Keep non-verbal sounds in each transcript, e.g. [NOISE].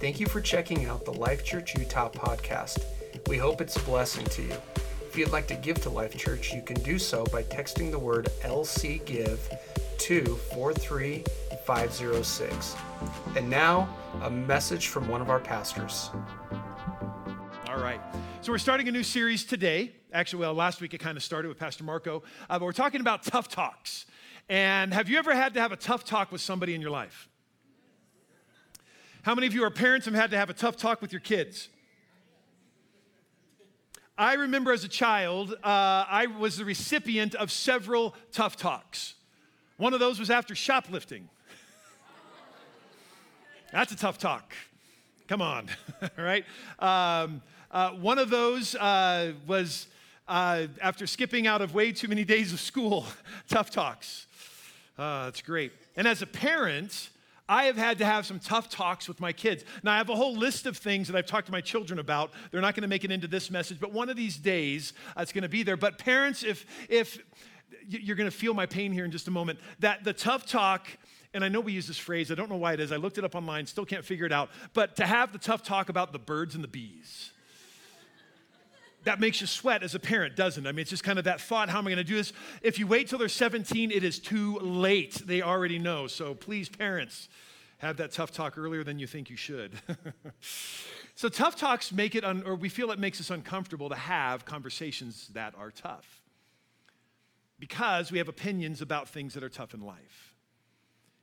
Thank you for checking out the Life Church Utah podcast. We hope it's a blessing to you. If you'd like to give to Life Church, you can do so by texting the word LC Give to 43506. And now, a message from one of our pastors. All right. So we're starting a new series today. Actually, well, last week it kind of started with Pastor Marco, uh, but we're talking about tough talks. And have you ever had to have a tough talk with somebody in your life? How many of you are parents and had to have a tough talk with your kids? I remember as a child, uh, I was the recipient of several tough talks. One of those was after shoplifting. [LAUGHS] That's a tough talk. Come on, [LAUGHS] right? Um, uh, one of those uh, was uh, after skipping out of way too many days of school. [LAUGHS] tough talks. Uh, that's great. And as a parent, I have had to have some tough talks with my kids. Now, I have a whole list of things that I've talked to my children about. They're not going to make it into this message, but one of these days uh, it's going to be there. But parents, if, if you're going to feel my pain here in just a moment, that the tough talk, and I know we use this phrase, I don't know why it is. I looked it up online, still can't figure it out, but to have the tough talk about the birds and the bees that makes you sweat as a parent, doesn't it? I mean, it's just kind of that thought how am I going to do this? If you wait till they're 17, it is too late. They already know. So please, parents, have that tough talk earlier than you think you should. [LAUGHS] so, tough talks make it, un- or we feel it makes us uncomfortable to have conversations that are tough because we have opinions about things that are tough in life.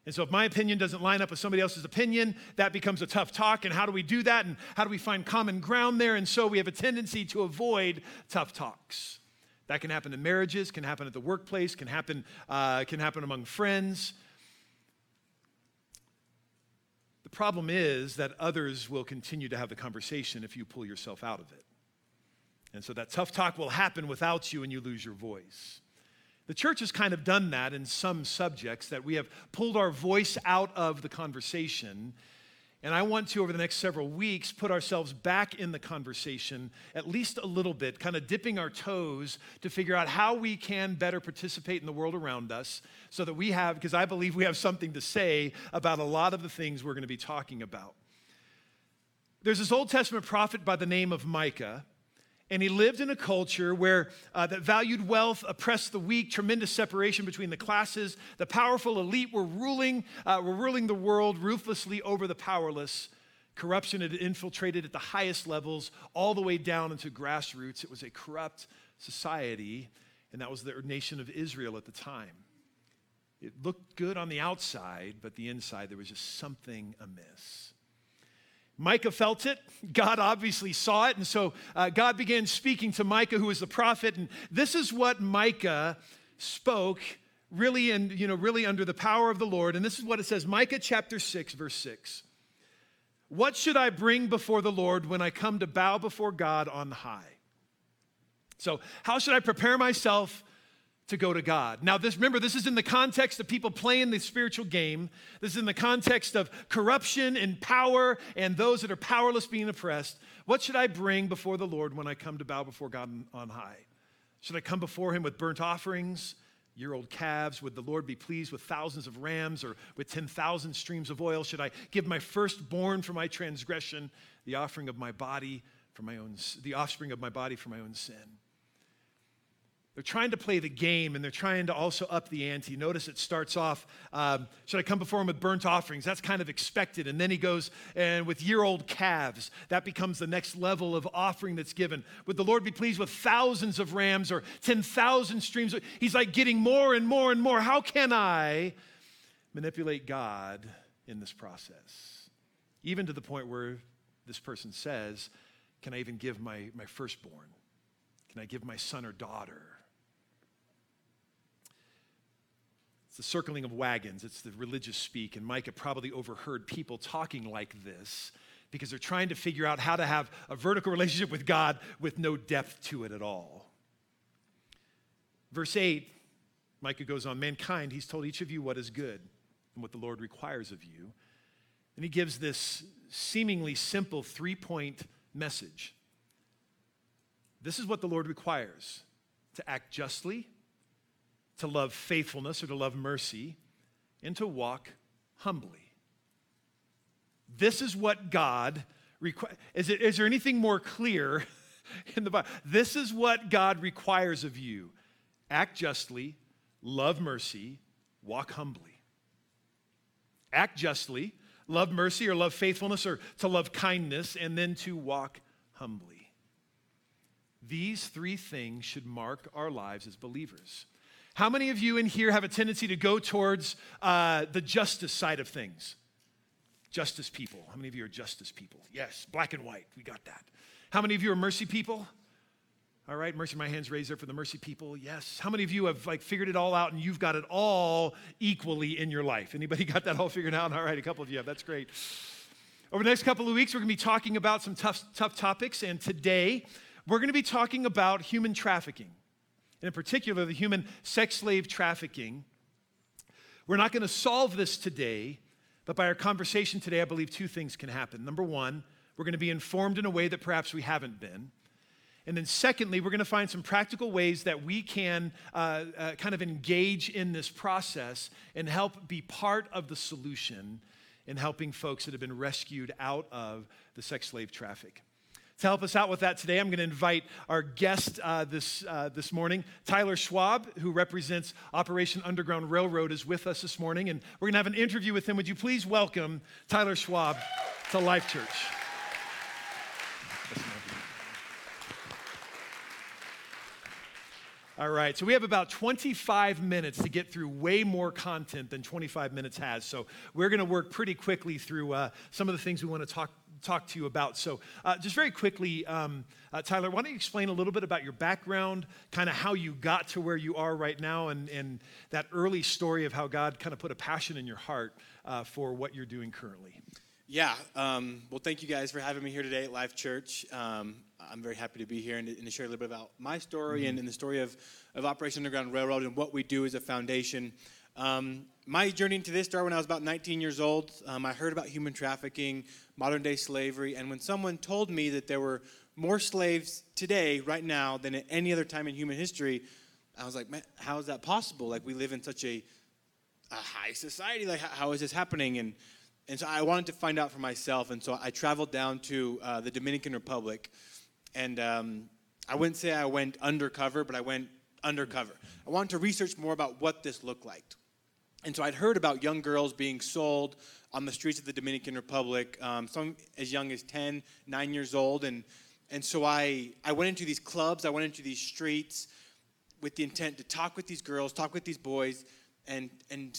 And so, if my opinion doesn't line up with somebody else's opinion, that becomes a tough talk. And how do we do that? And how do we find common ground there? And so, we have a tendency to avoid tough talks. That can happen in marriages, can happen at the workplace, can happen, uh, can happen among friends. The problem is that others will continue to have the conversation if you pull yourself out of it. And so, that tough talk will happen without you and you lose your voice. The church has kind of done that in some subjects, that we have pulled our voice out of the conversation. And I want to, over the next several weeks, put ourselves back in the conversation at least a little bit, kind of dipping our toes to figure out how we can better participate in the world around us so that we have, because I believe we have something to say about a lot of the things we're going to be talking about. There's this Old Testament prophet by the name of Micah and he lived in a culture where uh, that valued wealth, oppressed the weak, tremendous separation between the classes. The powerful elite were ruling, uh, were ruling the world ruthlessly over the powerless. Corruption had infiltrated at the highest levels, all the way down into grassroots. It was a corrupt society, and that was the nation of Israel at the time. It looked good on the outside, but the inside, there was just something amiss. Micah felt it. God obviously saw it. And so uh, God began speaking to Micah, who was the prophet. And this is what Micah spoke, really, and you know, really under the power of the Lord. And this is what it says Micah chapter 6, verse 6. What should I bring before the Lord when I come to bow before God on high? So, how should I prepare myself to go to God. Now, this remember, this is in the context of people playing the spiritual game. This is in the context of corruption and power and those that are powerless being oppressed. What should I bring before the Lord when I come to bow before God on high? Should I come before him with burnt offerings, year old calves? Would the Lord be pleased with thousands of rams or with 10,000 streams of oil? Should I give my firstborn for my transgression, the offering of my body for my own, the offspring of my body for my own sin? They're trying to play the game and they're trying to also up the ante. Notice it starts off, um, should I come before him with burnt offerings? That's kind of expected. And then he goes, and with year old calves, that becomes the next level of offering that's given. Would the Lord be pleased with thousands of rams or 10,000 streams? He's like getting more and more and more. How can I manipulate God in this process? Even to the point where this person says, Can I even give my, my firstborn? Can I give my son or daughter? It's the circling of wagons, it's the religious speak. And Micah probably overheard people talking like this because they're trying to figure out how to have a vertical relationship with God with no depth to it at all. Verse 8, Micah goes on Mankind, he's told each of you what is good and what the Lord requires of you. And he gives this seemingly simple three point message. This is what the Lord requires to act justly, to love faithfulness or to love mercy, and to walk humbly. This is what God requires. Is, is there anything more clear [LAUGHS] in the Bible? This is what God requires of you act justly, love mercy, walk humbly. Act justly, love mercy or love faithfulness or to love kindness, and then to walk humbly. These three things should mark our lives as believers. How many of you in here have a tendency to go towards uh, the justice side of things? Justice people. How many of you are justice people? Yes, black and white. We got that. How many of you are mercy people? All right, mercy, my hands raised there for the mercy people. Yes. How many of you have like figured it all out and you've got it all equally in your life? Anybody [LAUGHS] got that all figured out? All right, a couple of you have. That's great. Over the next couple of weeks, we're going to be talking about some tough, tough topics, and today we're going to be talking about human trafficking, in particular, the human sex slave trafficking. We're not going to solve this today, but by our conversation today, I believe two things can happen. Number one, we're going to be informed in a way that perhaps we haven't been. And then, secondly, we're going to find some practical ways that we can uh, uh, kind of engage in this process and help be part of the solution in helping folks that have been rescued out of the sex slave traffic. To help us out with that today, I'm going to invite our guest uh, this, uh, this morning, Tyler Schwab, who represents Operation Underground Railroad, is with us this morning, and we're going to have an interview with him. Would you please welcome Tyler Schwab to Life Church? All right, so we have about 25 minutes to get through way more content than 25 minutes has. So we're going to work pretty quickly through uh, some of the things we want to talk talk to you about. So, uh, just very quickly, um, uh, Tyler, why don't you explain a little bit about your background, kind of how you got to where you are right now, and, and that early story of how God kind of put a passion in your heart uh, for what you're doing currently? Yeah, um, well, thank you guys for having me here today at Life Church. Um, I'm very happy to be here and, and, to share a little bit about my story mm-hmm. and, and, the story of, of Operation Underground Railroad and what we do as a foundation. Um, my journey into this started when I was about 19 years old. Um, I heard about human trafficking, modern day slavery, and when someone told me that there were more slaves today, right now, than at any other time in human history, I was like, man, how is that possible? Like, we live in such a, a high society. Like, how, is this happening? And and so I wanted to find out for myself, and so I traveled down to uh, the Dominican Republic, and um, I wouldn't say I went undercover, but I went undercover. I wanted to research more about what this looked like. And so I'd heard about young girls being sold on the streets of the Dominican Republic, um, some as young as 10, 9 years old. And, and so I, I went into these clubs, I went into these streets with the intent to talk with these girls, talk with these boys, and, and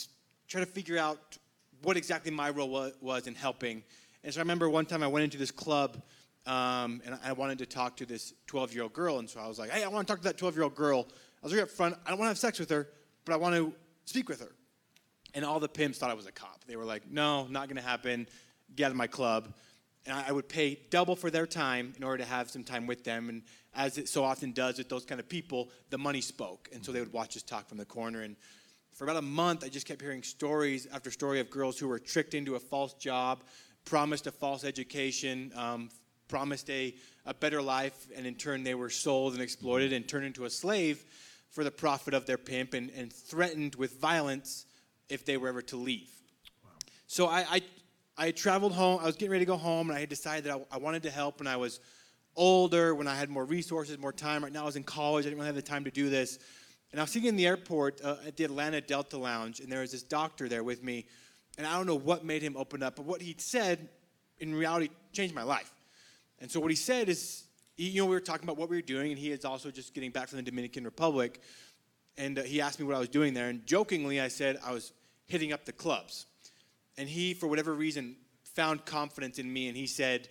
try to figure out what exactly my role was, in helping. And so I remember one time I went into this club um, and I wanted to talk to this 12 year old girl. And so I was like, hey, I want to talk to that 12 year old girl. I was right up front. I don't want to have sex with her, but I want to speak with her. And all the pimps thought I was a cop. They were like, no, not going to happen. Get out of my club. And I would pay double for their time in order to have some time with them. And as it so often does with those kind of people, the money spoke. And so they would watch us talk from the corner. And for about a month, I just kept hearing stories after story of girls who were tricked into a false job, promised a false education, um, promised a, a better life, and in turn they were sold and exploited and turned into a slave for the profit of their pimp and, and threatened with violence if they were ever to leave. Wow. So I, I, I, traveled home. I was getting ready to go home, and I had decided that I, I wanted to help when I was older, when I had more resources, more time. Right now I was in college. I didn't really have the time to do this. And I was sitting in the airport uh, at the Atlanta Delta Lounge, and there was this doctor there with me. And I don't know what made him open up, but what he said in reality changed my life. And so what he said is, you know, we were talking about what we were doing, and he is also just getting back from the Dominican Republic. And uh, he asked me what I was doing there. And jokingly, I said I was hitting up the clubs. And he, for whatever reason, found confidence in me, and he said,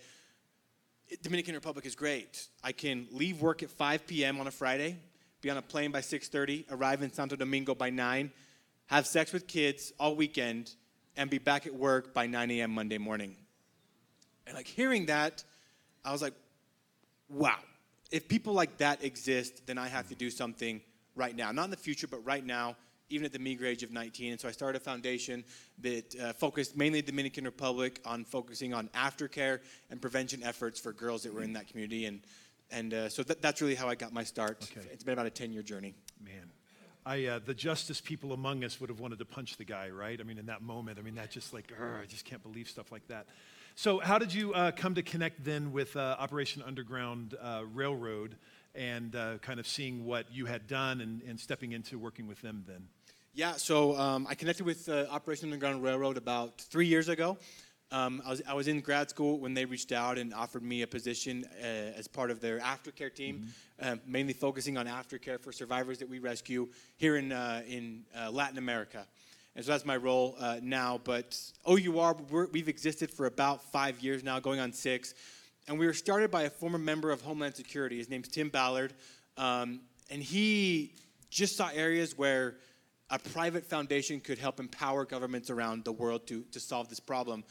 Dominican Republic is great. I can leave work at 5 p.m. on a Friday be on a plane by 6.30, arrive in Santo Domingo by 9, have sex with kids all weekend, and be back at work by 9 a.m. Monday morning. And like hearing that, I was like, wow. If people like that exist, then I have to do something right now. Not in the future, but right now, even at the meager age of 19. And so I started a foundation that uh, focused mainly the Dominican Republic on focusing on aftercare and prevention efforts for girls that were in that community. And and uh, so that's really how I got my start. Okay. It's been about a 10 year journey. Man. I, uh, the justice people among us would have wanted to punch the guy, right? I mean, in that moment, I mean, that just like, I just can't believe stuff like that. So, how did you uh, come to connect then with uh, Operation Underground uh, Railroad and uh, kind of seeing what you had done and, and stepping into working with them then? Yeah, so um, I connected with uh, Operation Underground Railroad about three years ago. Um, I, was, I was in grad school when they reached out and offered me a position uh, as part of their aftercare team, uh, mainly focusing on aftercare for survivors that we rescue here in, uh, in uh, Latin America. And so that's my role uh, now. But OUR, we're, we've existed for about five years now, going on six. And we were started by a former member of Homeland Security. His name's Tim Ballard. Um, and he just saw areas where a private foundation could help empower governments around the world to, to solve this problem.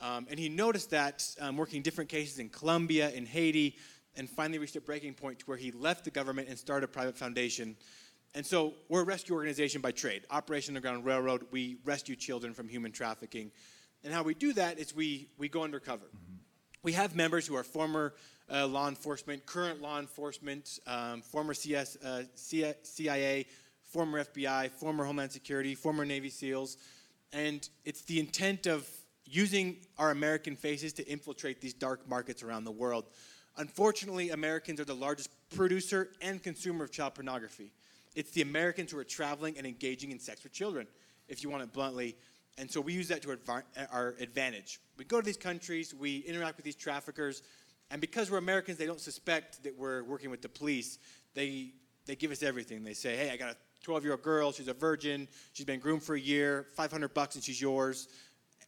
Um, and he noticed that um, working different cases in Colombia, in Haiti, and finally reached a breaking point to where he left the government and started a private foundation. And so we're a rescue organization by trade. Operation Underground Railroad, we rescue children from human trafficking. And how we do that is we, we go undercover. We have members who are former uh, law enforcement, current law enforcement, um, former CS, uh, CIA, former FBI, former Homeland Security, former Navy SEALs. And it's the intent of using our American faces to infiltrate these dark markets around the world. Unfortunately, Americans are the largest producer and consumer of child pornography. It's the Americans who are traveling and engaging in sex with children, if you want it bluntly. And so we use that to our uh, advantage. We go to these countries, we interact with these traffickers, and because we're Americans, they don't suspect that we're working with the police. They, they give us everything. They say, hey, I got a 12 year old girl, she's a virgin, she's been groomed for a year, 500 bucks and she's yours.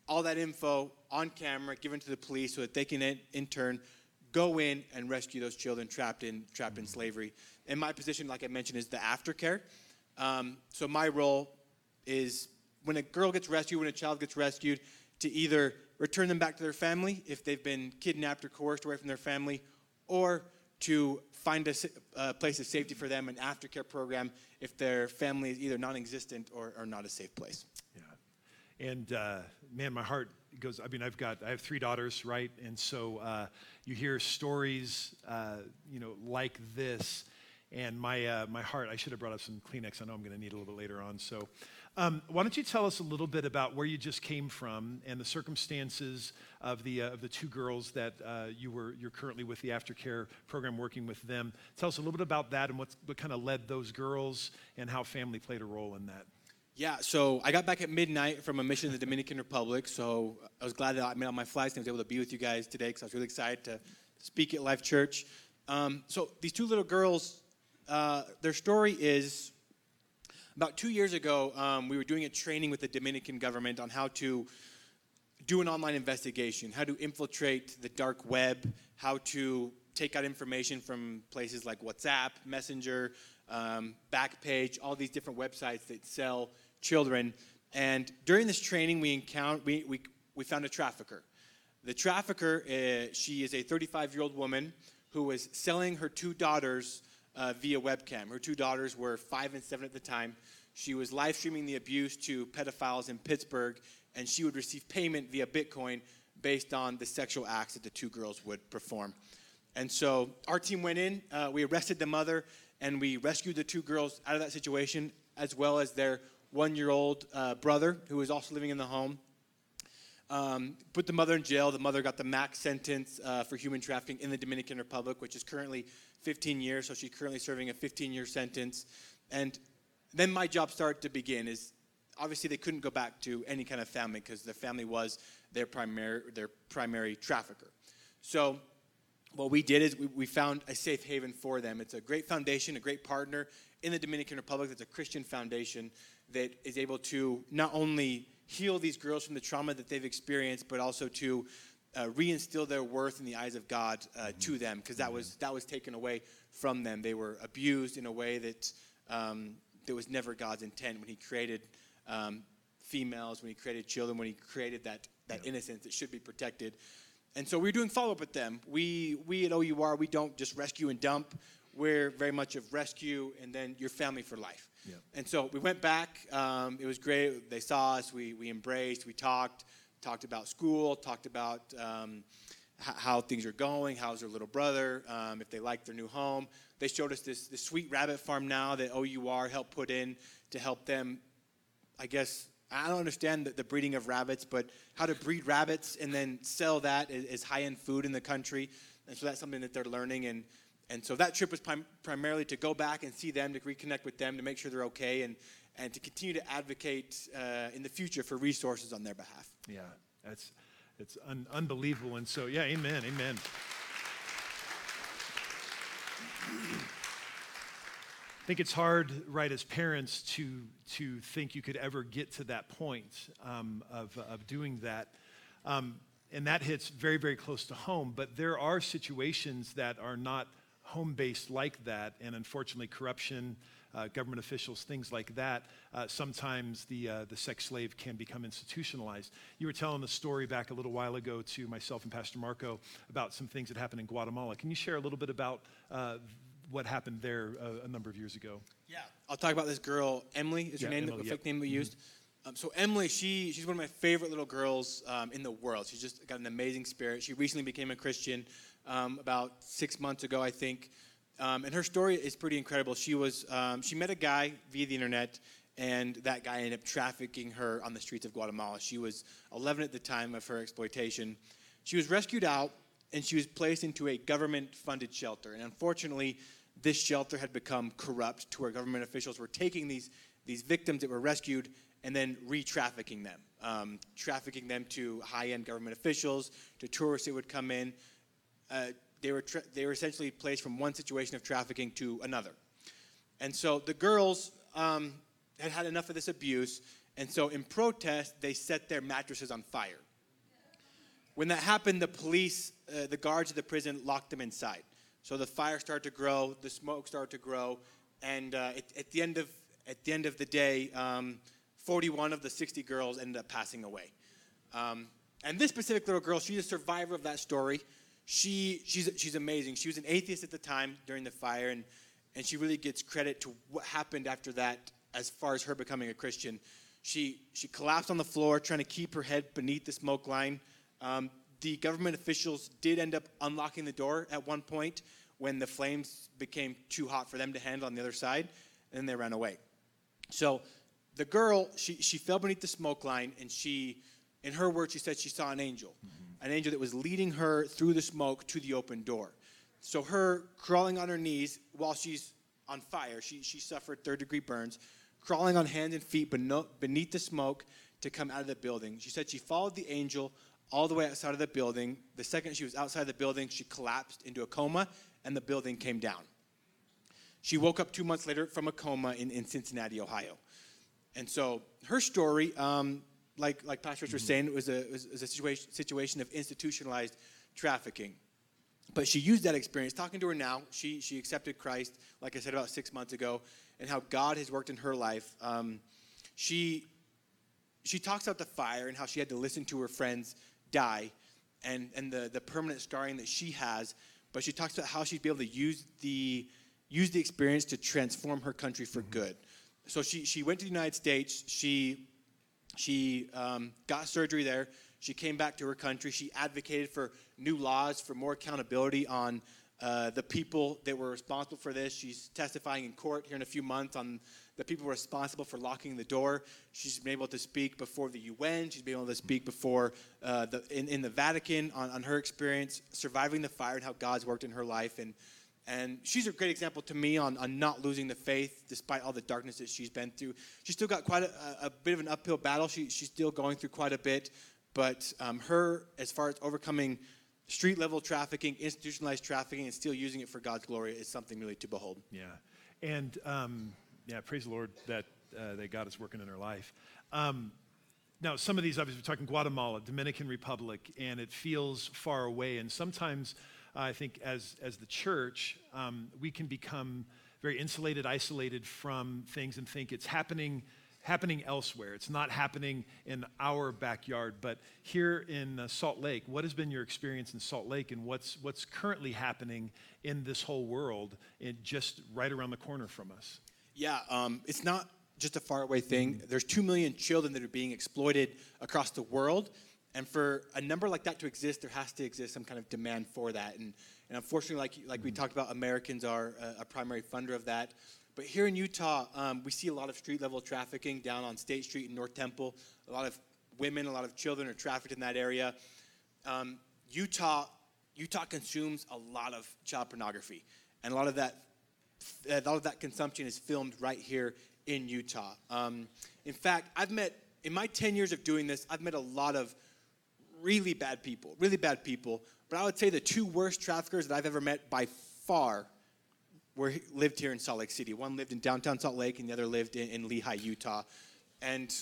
All that info on camera given to the police so that they can, in, turn, go in and rescue those children trapped in, trapped in slavery. And my position, like I mentioned, is the aftercare. Um, so my role is when a girl gets rescued, when a child gets rescued, to either return them back to their family if they've been kidnapped or coerced away from their family, or to find a, a place of safety for them, an aftercare program, if their family is either non existent or, or not a safe place. Yeah. And uh, man, my heart goes, I mean, I've got, I have three daughters, right? And so uh, you hear stories, uh, you know, like this. And my, uh, my heart, I should have brought up some Kleenex. I know I'm going to need a little bit later on. So um, why don't you tell us a little bit about where you just came from and the circumstances of the, uh, of the two girls that uh, you were, you're currently with the aftercare program working with them. Tell us a little bit about that and what's, what kind of led those girls and how family played a role in that. Yeah, so I got back at midnight from a mission in the Dominican Republic. So I was glad that I made all my flights and was able to be with you guys today because I was really excited to speak at Life Church. Um, so these two little girls, uh, their story is about two years ago, um, we were doing a training with the Dominican government on how to do an online investigation, how to infiltrate the dark web, how to take out information from places like WhatsApp, Messenger, um, Backpage, all these different websites that sell children. And during this training, we we, we, we found a trafficker. The trafficker, uh, she is a 35 year old woman who was selling her two daughters uh, via webcam. Her two daughters were five and seven at the time. She was live streaming the abuse to pedophiles in Pittsburgh, and she would receive payment via Bitcoin based on the sexual acts that the two girls would perform. And so our team went in, uh, we arrested the mother, and we rescued the two girls out of that situation, as well as their one year old uh, brother, who was also living in the home. Um, put the mother in jail. The mother got the max sentence uh, for human trafficking in the Dominican Republic, which is currently 15 years. So she's currently serving a 15 year sentence. And then my job started to begin. Is obviously they couldn't go back to any kind of family because their family was their primary their primary trafficker. So what we did is we, we found a safe haven for them. It's a great foundation, a great partner in the Dominican Republic. that's a Christian foundation that is able to not only heal these girls from the trauma that they've experienced, but also to uh, reinstill their worth in the eyes of God uh, to them, because that was that was taken away from them. They were abused in a way that um, that was never God's intent when He created um, females, when He created children, when He created that that yeah. innocence that should be protected. And so we're doing follow up with them. We we at OUR we don't just rescue and dump. We're very much of rescue and then your family for life. And so we went back. Um, it was great. They saw us. We, we embraced. We talked. Talked about school. Talked about um, h- how things are going, how's their little brother, um, if they like their new home. They showed us this, this sweet rabbit farm now that OUR helped put in to help them, I guess, I don't understand the, the breeding of rabbits, but how to breed rabbits and then sell that as, as high-end food in the country. And so that's something that they're learning. And, and so that trip was prim- primarily to go back and see them, to reconnect with them, to make sure they're okay, and, and to continue to advocate uh, in the future for resources on their behalf. Yeah, that's it's un- unbelievable. And so, yeah, amen, amen. I think it's hard, right, as parents to to think you could ever get to that point um, of of doing that. Um, and that hits very, very close to home. But there are situations that are not home based like that, and unfortunately, corruption, uh, government officials, things like that, uh, sometimes the, uh, the sex slave can become institutionalized. You were telling the story back a little while ago to myself and Pastor Marco about some things that happened in Guatemala. Can you share a little bit about uh, what happened there a, a, number of years ago? Yeah. I'll talk about this girl, Emily is her name, Emily, the yep. fake name we used. Um, so Emily, she, she's one of my favorite little girls um, in the world. She's just got an amazing spirit. She recently became a Christian um, about six months ago, I think. Um, and her story is pretty incredible. She was um, she met a guy via the internet, and that guy ended up trafficking her on the streets of Guatemala. She was 11 at the time of her exploitation. She was rescued out, and she was placed into a government-funded shelter. And unfortunately, this shelter had become corrupt to where government officials were taking these these victims that were rescued and then re-trafficking them, um, trafficking them to high-end government officials, to tourists that would come in. Uh, they were tra- they were essentially placed from one situation of trafficking to another, and so the girls um, had had enough of this abuse, and so in protest they set their mattresses on fire. When that happened, the police, uh, the guards of the prison, locked them inside. So the fire started to grow, the smoke started to grow, and uh, at, at, the end of at the end of the day. Um, 41 of the 60 girls ended up passing away. Um, and this specific little girl, she's a survivor of that story. She, she's, she's amazing. She was an atheist at the time during the fire, and, and she really gets credit to what happened after that as far as her becoming a Christian. She, she collapsed on the floor trying to keep her head beneath the smoke line. Um, the government officials did end up unlocking the door at one point when the flames became too hot for them to handle on the other side, and they ran away. So the girl, she, she fell beneath the smoke line, and she, in her words, she said she saw an angel, mm-hmm. An angel that was leading her through the smoke to the open door. So her crawling on her knees while she's on fire, she, she suffered third degree burns, crawling on hands and feet beneath the smoke to come out of the building. She said she followed the angel all the way outside of the building. The second she was outside the building, she collapsed into a coma, and the building came down. She woke up two months later from a coma in, in Cincinnati, Ohio. And so her story, um, like, like Pastor was mm-hmm. saying, it was a, was, was a situation, situation of institutionalized trafficking. But she used that experience. Talking to her now, she, she accepted Christ, like I said, about six months ago, and how God has worked in her life. Um, she, she talks about the fire and how she had to listen to her friends die and, and the, the permanent scarring that she has. But she talks about how she'd be able to use the, use the experience to transform her country for mm-hmm. good so she, she went to the United States. She, she um, got surgery there. She came back to her country. She advocated for new laws, for more accountability on uh, the people that were responsible for this. She's testifying in court here in a few months on the people responsible for locking the door. She's been able to speak before the UN. She's been able to speak before uh, the, in, in the Vatican on, on her experience surviving the fire and how God's worked in her life. And and she's a great example to me on, on not losing the faith despite all the darkness that she's been through. She's still got quite a, a bit of an uphill battle. She, she's still going through quite a bit. But um, her, as far as overcoming street level trafficking, institutionalized trafficking, and still using it for God's glory is something really to behold. Yeah. And um, yeah, praise the Lord that, uh, that God is working in her life. Um, now, some of these, obviously, we're talking Guatemala, Dominican Republic, and it feels far away. And sometimes I think as, as the church, um, we can become very insulated, isolated from things and think it's happening happening elsewhere. It's not happening in our backyard, but here in uh, Salt Lake, what has been your experience in Salt Lake and what's, what's currently happening in this whole world in just right around the corner from us? Yeah, um, it's not just a faraway thing. Mm-hmm. There's 2 million children that are being exploited across the world And for a number like that to exist, there has to exist some kind of demand for that. And, and unfortunately, like, like we talked about, Americans are a, a primary funder of that. But here in Utah, um, we see a lot of street level trafficking down on State Street in North Temple. A lot of women, a lot of children are trafficked in that area. Um, Utah, Utah consumes a lot of child pornography, and a lot of that, a lot of that consumption is filmed right here in Utah. Um, in fact, I've met in my 10 years of doing this, I've met a lot of really bad people, really bad people. But I would say the two worst traffickers that I've ever met by far were lived here in Salt Lake City. One lived in downtown Salt Lake, and the other lived in, in Lehi, Utah. And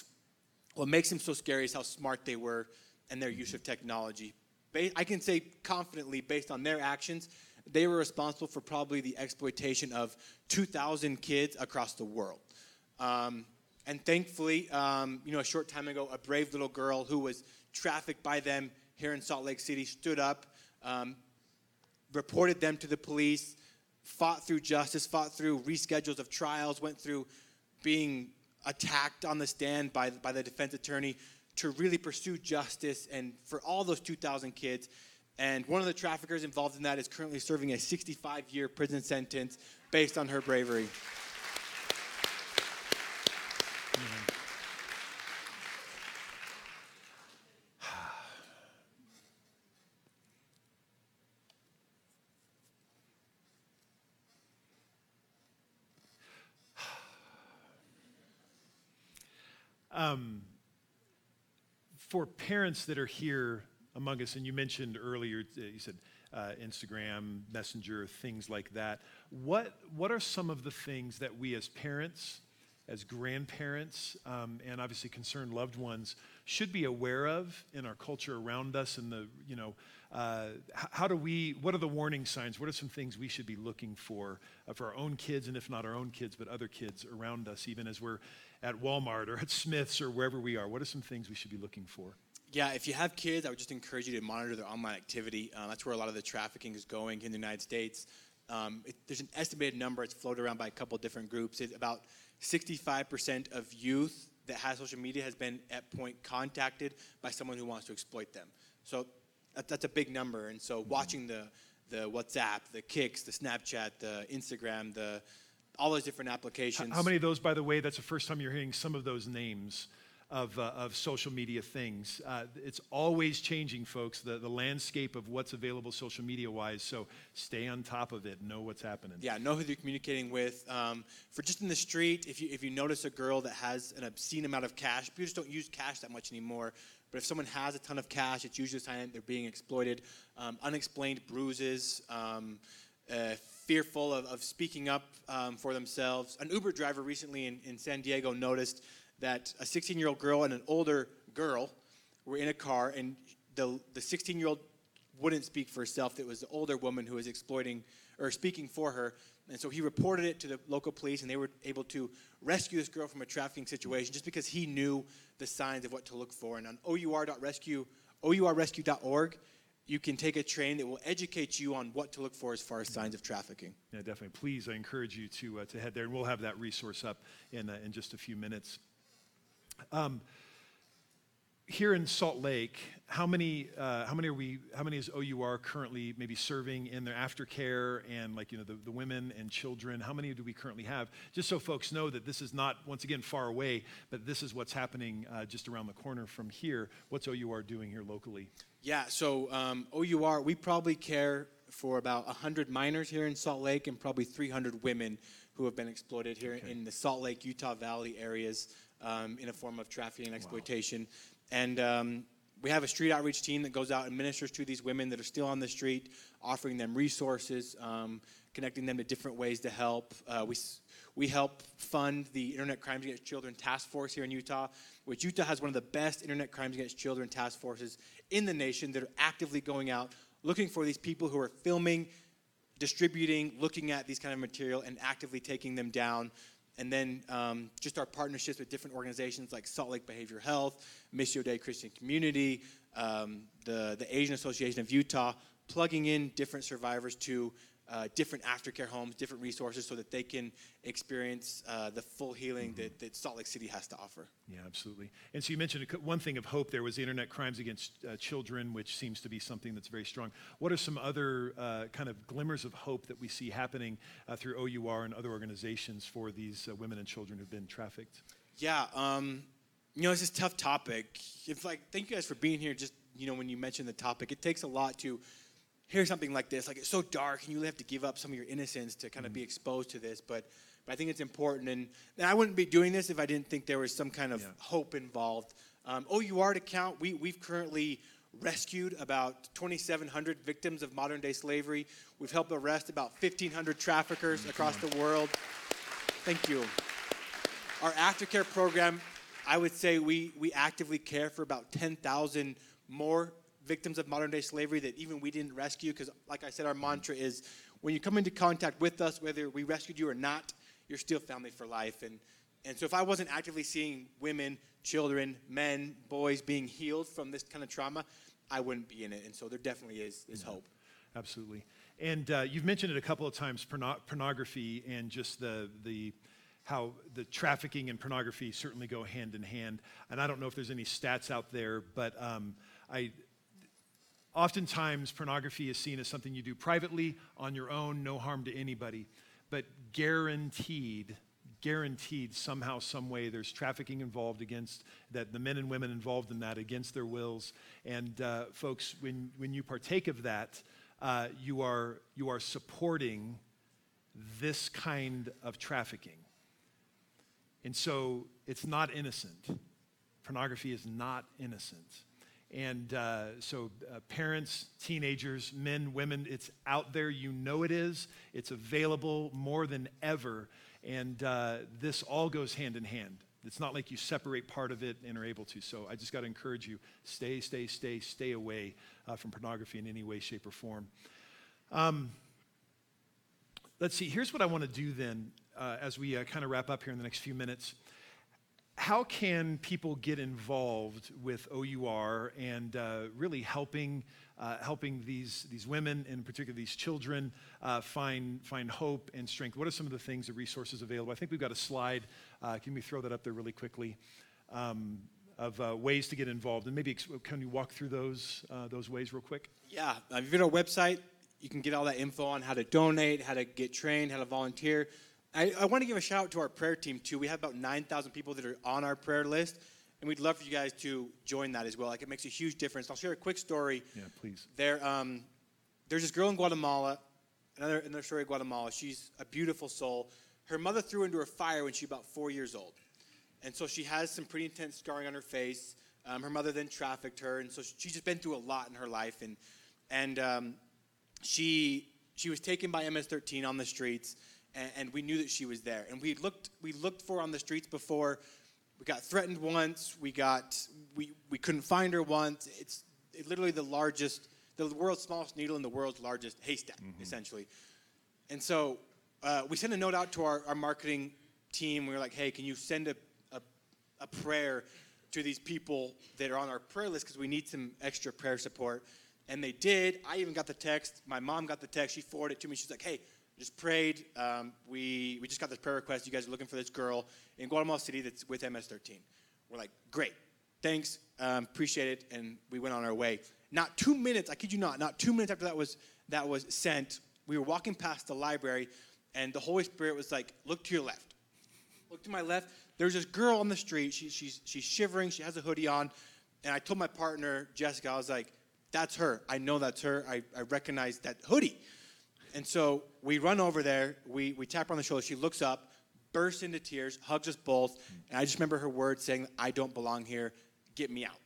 what makes them so scary is how smart they were and their use of technology. I can say confidently, based on their actions, they were responsible for probably the exploitation of 2,000 kids across the world. Um, and thankfully, um, you know, a short time ago, a brave little girl who was trafficked by them here in Salt Lake City stood up, um, reported them to the police, fought through justice, fought through reschedules of trials, went through being attacked on the stand by, by the defense attorney to really pursue justice and for all those 2,000 kids. And one of the traffickers involved in that is currently serving a 65 year prison sentence based on her bravery. For parents that are here among us, and you mentioned earlier, uh, you said uh, Instagram, Messenger, things like that. What, what are some of the things that we as parents, as grandparents, um, and obviously concerned loved ones should be aware of in our culture around us and the, you know, uh, how do we, what are the warning signs? What are some things we should be looking for uh, for our own kids, and if not our own kids, but other kids around us, even as we're at Walmart or at Smith's or wherever we are? What are some things we should be looking for? Yeah, if you have kids, I would just encourage you to monitor their online activity. Uh, that's where a lot of the trafficking is going in the United States. Um, it, there's an estimated number, it's floated around by a couple different groups. It's about 65% of youth that has social media has been at point contacted by someone who wants to exploit them. So that, that's a big number. And so watching the, the WhatsApp, the Kiks, the Snapchat, the Instagram, the all those different applications. How many of those, by the way, that's the first time you're hearing some of those names of, uh, of social media things. Uh, it's always changing, folks, the, the landscape of what's available social media wise. So stay on top of it, know what's happening. Yeah, know who you're communicating with. Um, for just in the street, if you, if you notice a girl that has an obscene amount of cash, people just don't use cash that much anymore. But if someone has a ton of cash, it's usually a sign that they're being exploited. Um, unexplained bruises. Um, uh, fearful of, of, speaking up um, for themselves. An Uber driver recently in, in San Diego noticed that a 16 year old girl and an older girl were in a car, and the 16 year old wouldn't speak for herself. It was the older woman who was exploiting or speaking for her. And so he reported it to the local police, and they were able to rescue this girl from a trafficking situation just because he knew the signs of what to look for. And on our.rescue, ourrescue.org, you can take a train that will educate you on what to look for as far as signs of trafficking. Yeah, definitely. Please, I encourage you to, uh, to head there, and we'll have that resource up in, uh, in just a few minutes. Um, here in Salt Lake, how many, uh, how many are we, how many is OUR currently maybe serving in their aftercare and like, you know, the, the women and children? How many do we currently have? Just so folks know that this is not, once again, far away, but this is what's happening uh, just around the corner from here. What's OUR doing here locally? Yeah, so um, OUR, we probably care for about 100 minors here in Salt Lake and probably 300 women who have been exploited here okay. in the Salt Lake, Utah Valley areas um, in a form of trafficking and exploitation. Wow. And um, we have a street outreach team that goes out and ministers to these women that are still on the street, offering them resources, um, connecting them to different ways to help. Uh, we, we help fund the Internet Crimes Against Children Task Force here in Utah, which Utah has one of the best Internet Crimes Against Children task forces in the nation that are actively going out looking for these people who are filming, distributing, looking at these kind of material, and actively taking them down and then um, just our partnerships with different organizations like Salt Lake Behavioral Health, Missio Dei Christian Community, um, the, the Asian Association of Utah, plugging in different survivors to uh, different aftercare homes, different resources so that they can experience uh, the full healing that, that Salt Lake City has to offer. Yeah, absolutely. And so you mentioned one thing of hope there was the internet crimes against uh, children, which seems to be something that's very strong. What are some other uh, kind of glimmers of hope that we see happening uh, through OUR and other organizations for these uh, women and children who've been trafficked? Yeah, um, you know, it's a tough topic. It's like, thank you guys for being here. Just, you know, when you mentioned the topic, it takes a lot to hear something like this. Like, it's so dark, and you have to give up some of your innocence to kind of be exposed to this. But, but I think it's important. And, and I wouldn't be doing this if I didn't think there was some kind of Yeah. hope involved. Um, OUR to count, we, we've currently rescued about 2,700 victims of modern day slavery. We've helped arrest about 1,500 traffickers across the world. Thank you. Our aftercare program, I would say we, we actively care for about 10,000 more victims of modern day slavery that even we didn't rescue. Because, like I said, our mantra is when you come into contact with us, whether we rescued you or not, you're still family for life. And, and so, if I wasn't actively seeing women, children, men, boys being healed from this kind of trauma, I wouldn't be in it. And so, there definitely is, is hope. Absolutely. And uh, you've mentioned it a couple of times, porno- pornography and just the, the, how the trafficking and pornography certainly go hand in hand. And I don't know if there's any stats out there, but um, I, oftentimes pornography is seen as something you do privately, on your own, no harm to anybody. But guaranteed, guaranteed somehow, some way, there's trafficking involved against that the men and women involved in that against their wills. And uh, folks, when, when you partake of that, uh, you, are, you are supporting this kind of trafficking. And so it's not innocent. Pornography is not innocent. And uh, so, uh, parents, teenagers, men, women, it's out there. You know it is. It's available more than ever. And uh, this all goes hand in hand. It's not like you separate part of it and are able to. So, I just got to encourage you stay, stay, stay, stay away uh, from pornography in any way, shape, or form. Um, let's see, here's what I want to do then uh, as we uh, kind of wrap up here in the next few minutes. How can people get involved with OUR and uh, really helping, uh, helping these, these women, and in particular these children, uh, find, find hope and strength? What are some of the things, the resources available? I think we've got a slide. Uh, can we throw that up there really quickly? Um, of uh, ways to get involved, and maybe can you walk through those uh, those ways real quick? Yeah, if you go to our website, you can get all that info on how to donate, how to get trained, how to volunteer. I, I want to give a shout out to our prayer team too. We have about 9,000 people that are on our prayer list, and we'd love for you guys to join that as well. Like it makes a huge difference. I'll share a quick story. Yeah, please. There, um, there's this girl in Guatemala, another another story of Guatemala. She's a beautiful soul. Her mother threw her into a fire when she was about four years old, and so she has some pretty intense scarring on her face. Um, her mother then trafficked her, and so she's just been through a lot in her life. And and um, she she was taken by MS-13 on the streets, and, and we knew that she was there. And we looked we looked for her on the streets before. We got threatened once. We got we we couldn't find her once. It's literally the largest, the world's smallest needle in the world's largest haystack, essentially. And so uh, we sent a note out to our, our marketing team. We were like, hey, can you send a, a, a prayer to these people that are on our prayer list because we need some extra prayer support. And they did. I even got the text. My mom got the text. She forwarded it to me. She's like, hey, just prayed. Um, we, we just got this prayer request. You guys are looking for this girl in Guatemala City that's with MS-13. We're like, great. Thanks. Um, appreciate it. And we went on our way. Not two minutes, I kid you not, not two minutes after that was, that was sent, we were walking past the library, and the Holy Spirit was like, look to your left. Look to my left. There's this girl on the street. She, she's, she's shivering. She has a hoodie on. And I told my partner, Jessica, I was like, that's her. I know that's her. I, I recognize that hoodie. And so we run over there. We, we tap her on the shoulder. She looks up, bursts into tears, hugs us both. And I just remember her words saying, I don't belong here. Get me out.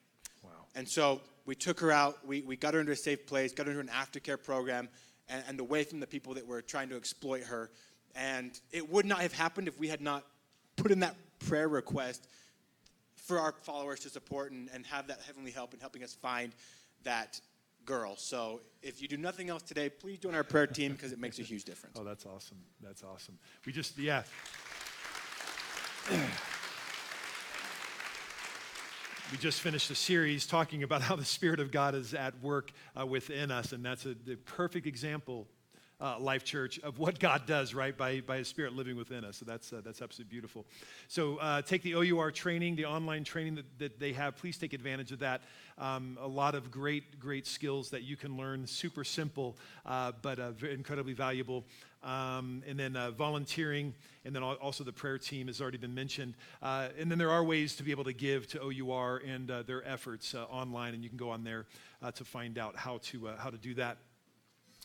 Wow. And so we took her out. We, we got her into a safe place, got her into an aftercare program, and, and away from the people that were trying to exploit her. And it would not have happened if we had not put in that prayer request for our followers to support and, and have that heavenly help in helping us find that girl. So if you do nothing else today, please join our prayer team because it makes a huge difference. Oh, that's awesome. That's awesome. We just, yeah. we just finished a series talking about how the Spirit of God is at work uh, within us, and that's a, the perfect example uh, Life Church of what God does, right, by, by His Spirit living within us. So that's, uh, that's absolutely beautiful. So uh, take the OUR training, the online training that, that they have. Please take advantage of that. Um, a lot of great, great skills that you can learn. Super simple, uh, but uh, incredibly valuable. Um, and then uh, volunteering, and then also the prayer team has already been mentioned. Uh, and then there are ways to be able to give to OUR and uh, their efforts uh, online, and you can go on there to find out how to, how to do that.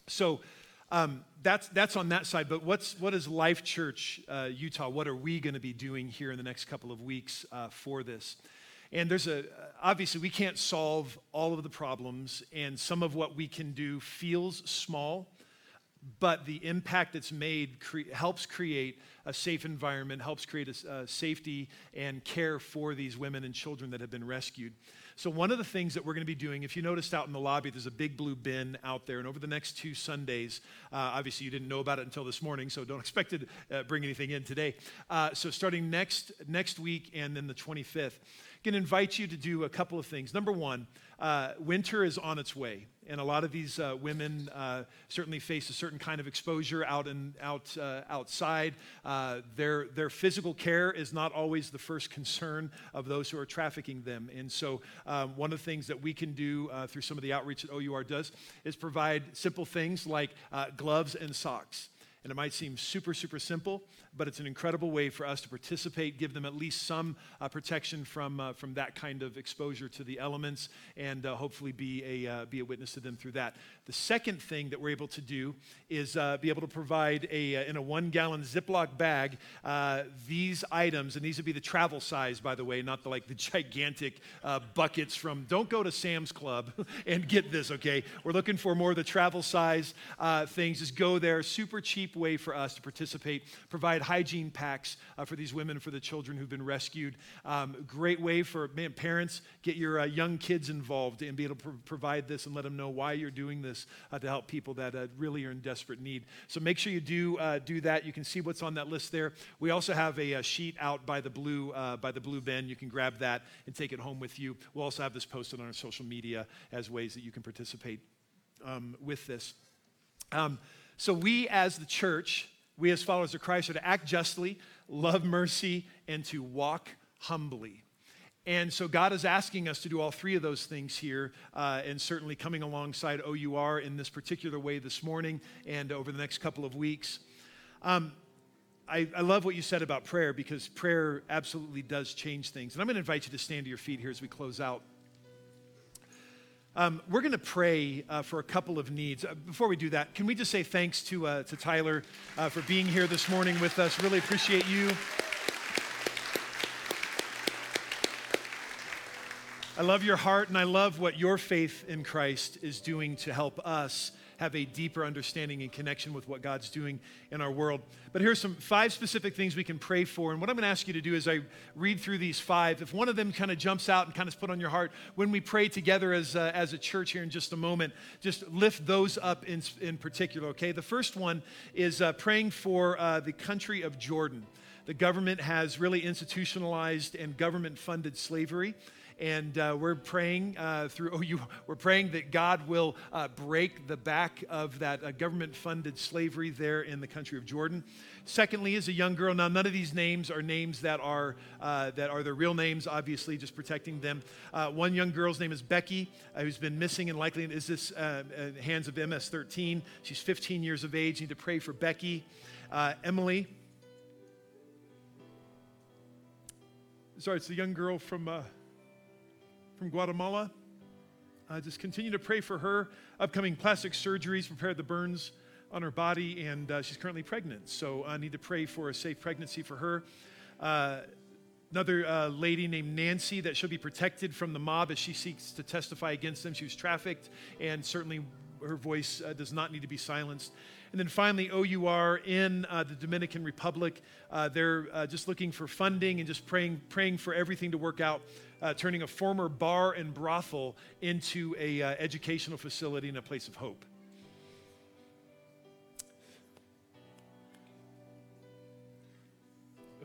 So, um, that's, that's on that side, but what's, what is Life Church uh, Utah? What are we going to be doing here in the next couple of weeks uh, for this? And there's a, obviously, we can't solve all of the problems, and some of what we can do feels small, but the impact that's made cre- helps create a safe environment, helps create a, a safety and care for these women and children that have been rescued. So, one of the things that we're going to be doing, if you noticed out in the lobby, there's a big blue bin out there. And over the next two Sundays, uh, obviously you didn't know about it until this morning, so don't [LAUGHS] expect to uh, bring anything in today. Uh, so, starting next, next week and then the 25th, I'm going to invite you to do a couple of things. Number one, uh, winter is on its way, and a lot of these uh, women uh, certainly face a certain kind of exposure out and out uh, outside. Uh, their their physical care is not always the first concern of those who are trafficking them, and so um, one of the things that we can do uh, through some of the outreach that OUR does is provide simple things like gloves and socks. And it might seem super, super simple, but it's an incredible way for us to participate, give them at least some uh, protection from, uh, from that kind of exposure to the elements, and uh, hopefully be a, uh, be a witness to them through that. The second thing that we're able to do is uh, be able to provide a, uh, in a one gallon Ziploc bag these items, and these would be the travel size, by the way, not the like the [LAUGHS] gigantic buckets from, don't go to Sam's Club [LAUGHS] and get this, okay? We're looking for more of the travel size things. Just go there, super cheap way for us to participate, provide hygiene packs uh, for these women, for the children who've been rescued. Um, great way for man, parents, get your uh, young kids involved and be able to provide this and let them know why you're doing this uh, to help people that uh, really are in desperate need. So make sure you do uh, do that. You can see what's on that list there. We also have a, a sheet out by the blue uh, by the blue bin. You can grab that and take it home with you. We'll also have this posted on our social media as ways that you can participate um, with this. Um, so we as the church we as followers of Christ are to act justly, love mercy, and to walk humbly. And so God is asking us to do all three of those things here, uh, and certainly coming alongside OUR in this particular way this morning and over the next couple of weeks. Um, I, I, love what you said about prayer because prayer absolutely does change things. And I'm going to invite you to stand to your feet here as we close out. Um, we're going to pray uh, for a couple of needs. Uh, before we do that, can we just say thanks to, uh, to Tyler uh, for being here this morning with us? Really appreciate you. I love your heart and I love what your faith in Christ is doing to help us have a deeper understanding and connection with what God's doing in our world. But here's some five specific things we can pray for. And what I'm going to ask you to do as I read through these five, if one of them kind of jumps out and kind of put on your heart, when we pray together as, uh, as a church here in just a moment, just lift those up in, in particular, okay? The first one is uh, praying for uh, the country of Jordan. The government has really institutionalized and government funded slavery and uh, we're praying uh, through OU, we're praying that God will uh, break the back of that uh, government funded slavery there in the country of Jordan. Secondly, as a young girl, now none of these names are names that are, uh, that are their real names, obviously, just protecting them. Uh, one young girl's name is Becky, who's been missing and likely is this hands of MS 13. She's 15 years of age. Need to pray for Becky. Emily, sorry, it's a young girl from from Guatemala. Uh, just continue to pray for her. Upcoming plastic surgeries, prepare the burns on her body, and uh, she's currently pregnant. So I need to pray for a safe pregnancy for her. Uh, another uh, lady named Nancy that she'll be protected from the mob as she seeks to testify against them. She was trafficked, and certainly her voice uh, does not need to be silenced. And then finally, OUR in uh, the Dominican Republic. Uh, they're uh, just looking for funding and just praying, praying for everything to work out uh, turning a former bar and brothel into a uh, educational facility and a place of hope.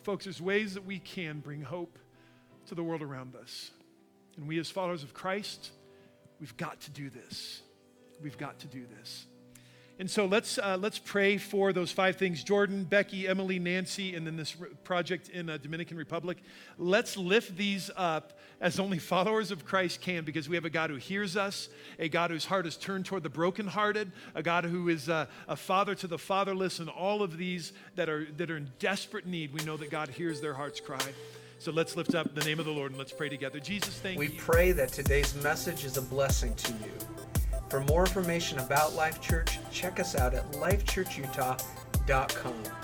Folks, there's ways that we can bring hope to the world around us. And we, as followers of Christ, we've got to do this. We've got to do this. And so let's, uh, let's pray for those five things Jordan, Becky, Emily, Nancy, and then this project in uh, Dominican Republic. Let's lift these up as only [LAUGHS] followers of Christ can because we have a God who hears us, a God whose heart is turned toward the brokenhearted, a God who is uh, a father to the fatherless, and all of these that are, that are in desperate need. We know that God hears their hearts cry. So let's lift up the name of the Lord and let's pray together. Jesus, thank We you. pray that today's message is a blessing to you. For more information about Life Church, check us out at lifechurchutah.com.